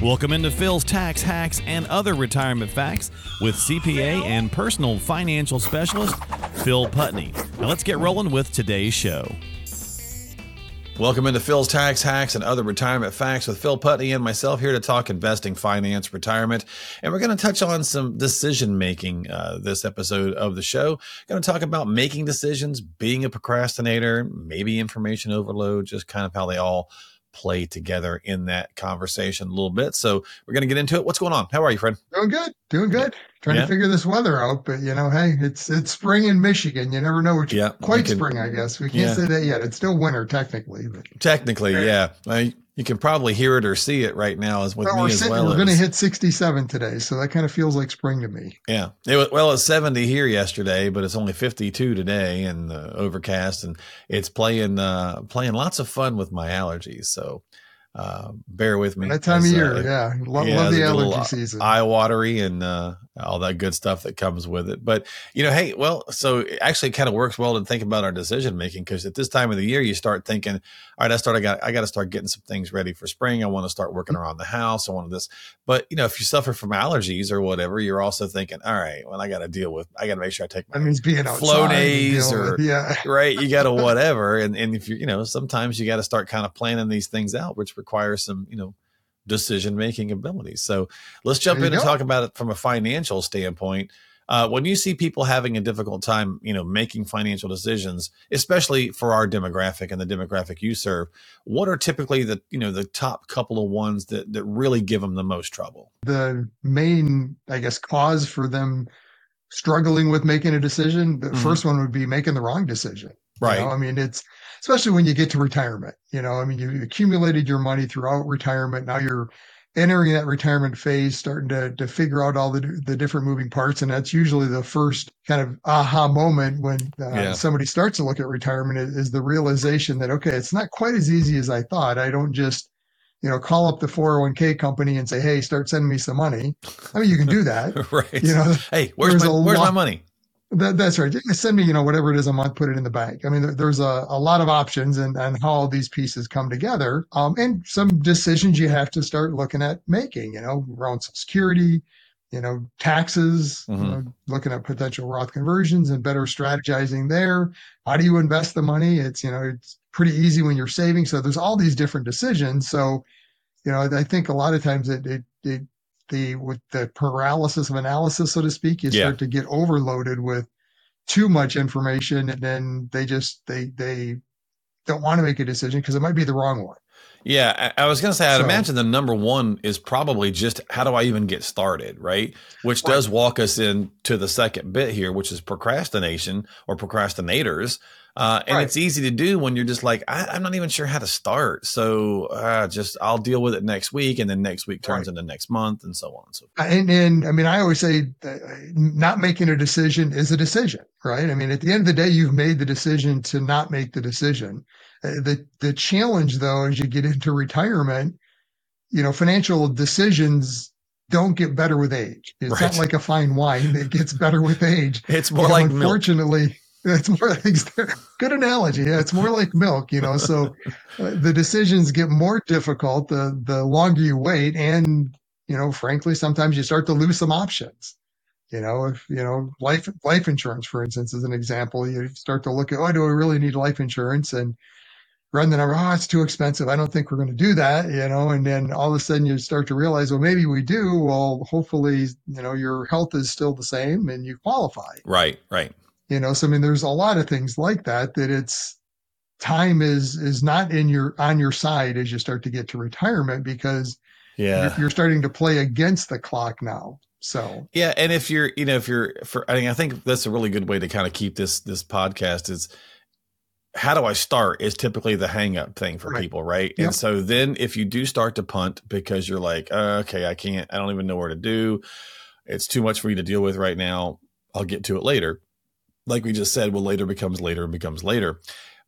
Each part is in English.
Welcome into Phil's Tax Hacks and Other Retirement Facts with CPA and personal financial specialist Phil Putney. Now let's get rolling with today's show. Welcome into Phil's Tax Hacks and Other Retirement Facts with Phil Putney and myself here to talk investing, finance, retirement. And we're going to touch on some decision making uh, this episode of the show. Going to talk about making decisions, being a procrastinator, maybe information overload, just kind of how they all play together in that conversation a little bit. So we're going to get into it. What's going on? How are you, friend? Doing good. Doing good. Yeah. Trying yeah. to figure this weather out, but you know, hey, it's it's spring in Michigan. You never know which yeah, quite can, spring, I guess. We can't yeah. say that yet. It's still winter technically. But. Technically, yeah. I, you can probably hear it or see it right now as with well, me as sitting, well. We're going to hit 67 today, so that kind of feels like spring to me. Yeah. It was, well, it's 70 here yesterday, but it's only 52 today and uh, overcast and it's playing uh, playing lots of fun with my allergies. So uh, bear with me. That time as, of year, uh, yeah. Love, yeah, love the allergy season. Eye watery and uh, all that good stuff that comes with it. But you know, hey, well, so it actually kind of works well to think about our decision making because at this time of the year, you start thinking, all right, I start, I got, I got to start getting some things ready for spring. I want to start working mm-hmm. around the house. I want this, but you know, if you suffer from allergies or whatever, you're also thinking, all right, well, I got to deal with, I got to make sure I take my that means being Flonase or with, yeah, right. You got to whatever, and and if you, you know, sometimes you got to start kind of planning these things out, which requires some, you know decision making abilities. So let's jump in go. and talk about it from a financial standpoint. Uh, when you see people having a difficult time, you know, making financial decisions, especially for our demographic and the demographic you serve, what are typically the you know the top couple of ones that that really give them the most trouble? The main, I guess, cause for them struggling with making a decision, the mm-hmm. first one would be making the wrong decision. Right. You know? I mean, it's especially when you get to retirement. You know, I mean, you accumulated your money throughout retirement. Now you're entering that retirement phase, starting to to figure out all the the different moving parts, and that's usually the first kind of aha moment when uh, yeah. somebody starts to look at retirement is, is the realization that okay, it's not quite as easy as I thought. I don't just you know, call up the 401k company and say, Hey, start sending me some money. I mean, you can do that. right. You know, Hey, where's my, where's lot, my money? That, that's right. Send me, you know, whatever it is a month, put it in the bank. I mean, there, there's a, a lot of options and, and how all these pieces come together. Um, and some decisions you have to start looking at making, you know, around security, you know, taxes, mm-hmm. you know, looking at potential Roth conversions and better strategizing there. How do you invest the money? It's, you know, it's pretty easy when you're saving. So there's all these different decisions. So, you know, I think a lot of times it, it, it the with the paralysis of analysis, so to speak, you start yeah. to get overloaded with too much information, and then they just they they don't want to make a decision because it might be the wrong one. Yeah, I, was going to say, I'd so, imagine the number one is probably just how do I even get started, right? Which does walk us into the second bit here, which is procrastination or procrastinators. Uh, and right. it's easy to do when you're just like, I, am not even sure how to start. So uh, just I'll deal with it next week, and then next week turns right. into next month, and so on. So and and I mean, I always say not making a decision is a decision, right? I mean, at the end of the day, you've made the decision to not make the decision. Uh, the the challenge, though, as you get into retirement, you know, financial decisions don't get better with age. It's right. not like a fine wine that gets better with age. It's more you know, like unfortunately. Milk it's more like good analogy. Yeah, it's more like milk, you know. So uh, the decisions get more difficult the the longer you wait, and you know, frankly, sometimes you start to lose some options. You know, if you know life life insurance, for instance, is an example. You start to look at, oh, do I really need life insurance? And run the number, oh, it's too expensive. I don't think we're going to do that, you know. And then all of a sudden you start to realize, well, maybe we do. Well, hopefully, you know, your health is still the same and you qualify. Right, right you know so i mean there's a lot of things like that that it's time is is not in your on your side as you start to get to retirement because yeah you're, you're starting to play against the clock now so yeah and if you're you know if you're for i mean i think that's a really good way to kind of keep this this podcast is how do I start is typically the hang up thing for right. people, right? Yep. And so then if you do start to punt because you're like, uh, okay, I can't, I don't even know where to do. It's too much for you to deal with right now. I'll get to it later like we just said, well, later becomes later and becomes later.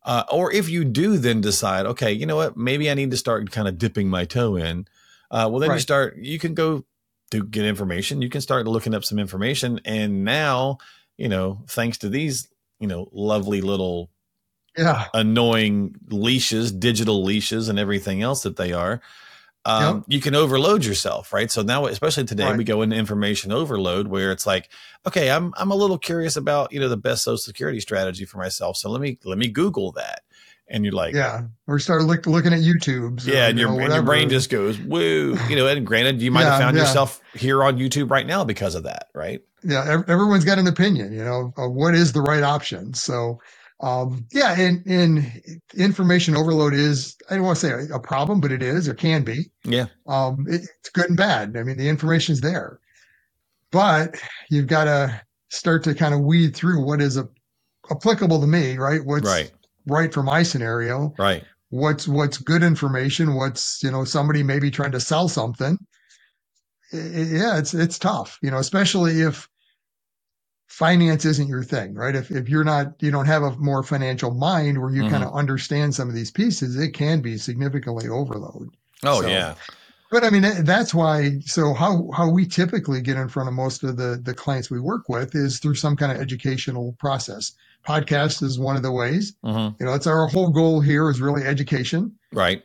Uh, or if you do then decide, okay, you know what, maybe I need to start kind of dipping my toe in. Uh, well, then right. you start, you can go to get information. You can start looking up some information. And now, you know, thanks to these, you know, lovely little yeah. annoying leashes, digital leashes, and everything else that they are, um, Yep. you can overload yourself, right? So now, especially today, Right. we go into information overload where it's like, okay, I'm I'm a little curious about you know the best social security strategy for myself. So let me let me Google that, and you're like, Yeah. Or start look, looking at YouTube's. or, yeah, and you your know, and your brain just goes woo, you know. And granted, you might have found yeah. yourself here on YouTube right now because of that, right? yeah, everyone's got an opinion, you know, of what is the right option. So, um, yeah, and, and information overload is, I don't want to say a, a problem, but it is, or can be. Yeah, Um, it, it's good and bad. I mean, the information's there, but you've got to start to kind of weed through what is a, applicable to me, right? What's right, right for my scenario. right, What's, what's good information. What's, you know, somebody maybe trying to sell something. I- I- yeah, it's, it's tough, you know, especially if, finance isn't your thing, right? If if you're not, you don't have a more financial mind where you Mhm. kind of understand some of these pieces, it can be significantly overload. oh So- yeah, But I mean, that's why. So how how we typically get in front of most of the the clients we work with is through some kind of educational process. Podcast is one of the ways. hmm You know, it's our whole goal here is really education right,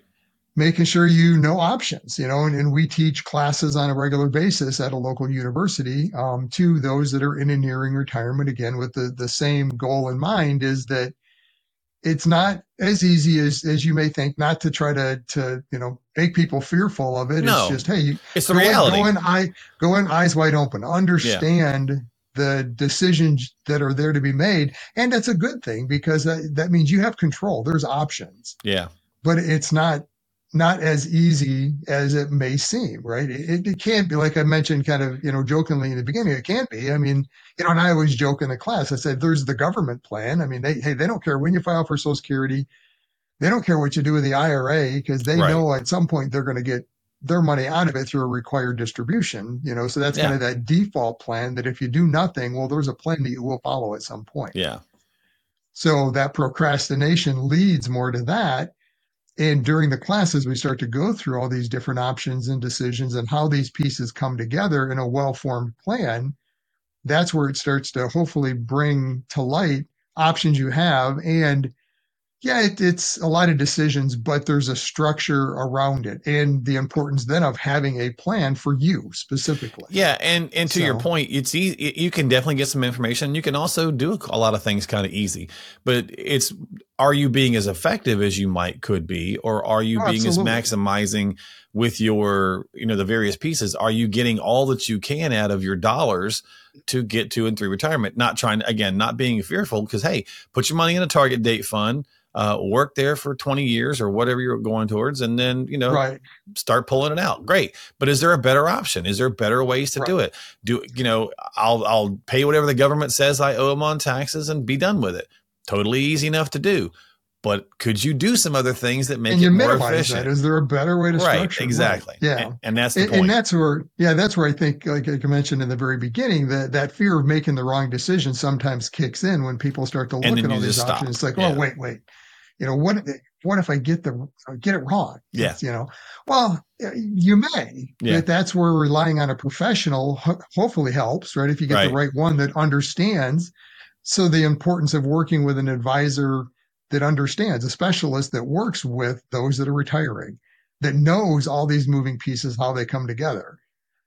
making sure you know options, you know, and, and we teach classes on a regular basis at a local university um, to those that are in and nearing retirement again with the, the same goal in mind is that it's not as easy as, as you may think, not to try to, to, you know, make people fearful of it. No. It's just, hey, you it's the go in- reality. Go in, eye, go in eyes wide open, understand the decisions that are there to be made. And that's a good thing because that, that means you have control. There's options yeah, but it's not not as easy as it may seem, right? It, it can't be like I mentioned, kind of you know jokingly in the beginning. It can't be. I mean, you know, and I always joke in the class. I said, "There's the government plan. I mean, they hey, they don't care when you file for Social Security. They don't care what you do with the IRA because they Right. know at some point they're going to get their money out of it through a required distribution. You know, so that's kind of that default plan that if you do nothing, well, there's a plan that you will follow at some point. yeah, So that procrastination leads more to that. And during the classes, we start to go through all these different options and decisions and how these pieces come together in a well formed plan. That's where it starts to hopefully bring to light options you have. And yeah, it, it's a lot of decisions, but there's a structure around it and the importance then of having a plan for you specifically. Yeah, and and to your point, it's easy. You can definitely get some information. You can also do a lot of things kind of easy, but it's are you being as effective as you might could be, or are you Oh, being absolutely. as maximizing with your you know the various pieces? Are you getting all that you can out of your dollars to get to and through retirement? Not trying again, not being fearful because hey, put your money in a target date fund. Uh, work there for 20 years or whatever you're going towards and then you know Right. start pulling it out. Great. But is there a better option? Is there better ways to do it? Do you know, I'll I'll pay whatever the government says I owe them on taxes and be done with it. Totally easy enough to do. But could you do some other things that make and it more efficient? that. Is there a better way to right, structure? it? exactly. Yeah. And, and that's the and, point. and that's where yeah that's where i think like i mentioned in the very beginning that that fear of making the wrong decision sometimes kicks in when people start to look at all these options stop. it's like oh, Yeah. oh wait wait you know what if- what if i get the get it wrong Yeah. It's, you know well you may Yeah. but that's where relying on a professional hopefully helps right if you get Right. the right one that understands so the importance of working with an advisor that understands a specialist that works with those that are retiring that knows all these moving pieces how they come together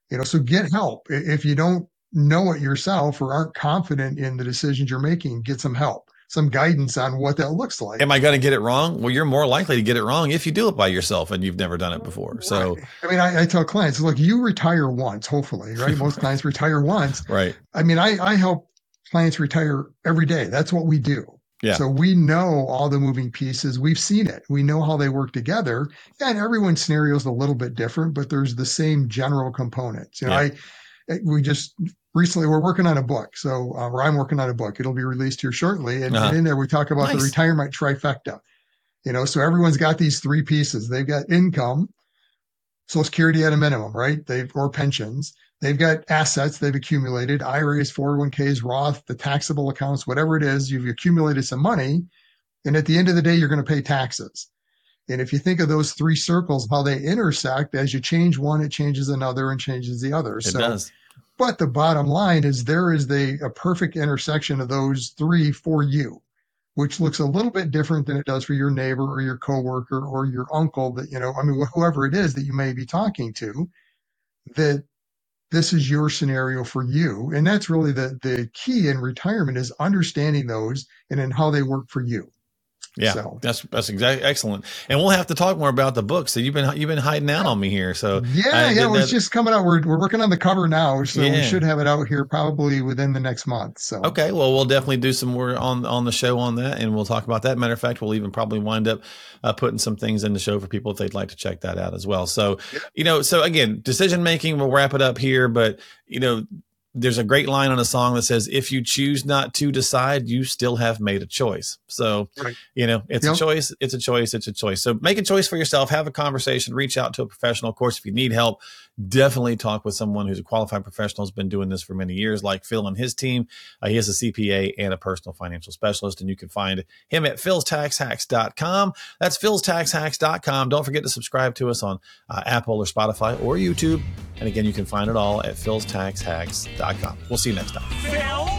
you know so get help if you don't know it yourself or aren't confident in the decisions you're making get some help some guidance on what that looks like Am I going to get it wrong? Well, you're more likely to get it wrong if you do it by yourself and you've never done it before. So, Right. i mean I, I tell clients look you retire once hopefully right most clients retire once right. i mean I, I help clients retire every day that's what we do Yeah. So we know all the moving pieces. We've seen it. We know how they work together. And everyone's scenario is a little bit different, but there's the same general components. You know, Yeah. I we just recently we're working on a book. So uh, or I'm working on a book. It'll be released here shortly. And, Uh-huh. and in there we talk about the retirement trifecta. You know, so everyone's got these three pieces. They've got income, Social Security at a minimum, right? They've or pensions. They've got assets they've accumulated, IRAs, 401ks, Roth, the taxable accounts, whatever it is, you've accumulated some money. And at the end of the day, you're going to pay taxes. And if you think of those three circles, how they intersect, as you change one, it changes another and changes the other. It so, does. but the bottom line is there is the, a perfect intersection of those three for you which looks a little bit different than it does for your neighbor or your coworker or your uncle that, you know, I mean, whoever it is that you may be talking to, that this is your scenario for you. And that's really the, the key in retirement is understanding those and then how they work for you. Yeah, so. that's that's exactly excellent. And we'll have to talk more about the book. So you've been you've been hiding out on me here. So yeah, I, yeah, it's just coming out. We're we're working on the cover now, so yeah. we should have it out here probably within the next month. So okay, well we'll definitely do some more on on the show on that, and we'll talk about that. Matter of fact, we'll even probably wind up uh, putting some things in the show for people if they'd like to check that out as well. So yeah. you know, so again, decision making. We'll wrap it up here, but you know there's a great line on a song that says, "If you choose not to decide, you still have made a choice." So, right. you know, it's yep. a choice. It's a choice. It's a choice. So, make a choice for yourself. Have a conversation. Reach out to a professional. Of course, if you need help, definitely talk with someone who's a qualified professional. who's been doing this for many years, like Phil and his team. Uh, he is a CPA and a personal financial specialist, and you can find him at philstaxhacks.com. That's philstaxhacks.com. Don't forget to subscribe to us on uh, Apple or Spotify or YouTube. And again, you can find it all at philstaxhacks.com. We'll see you next time. Phil?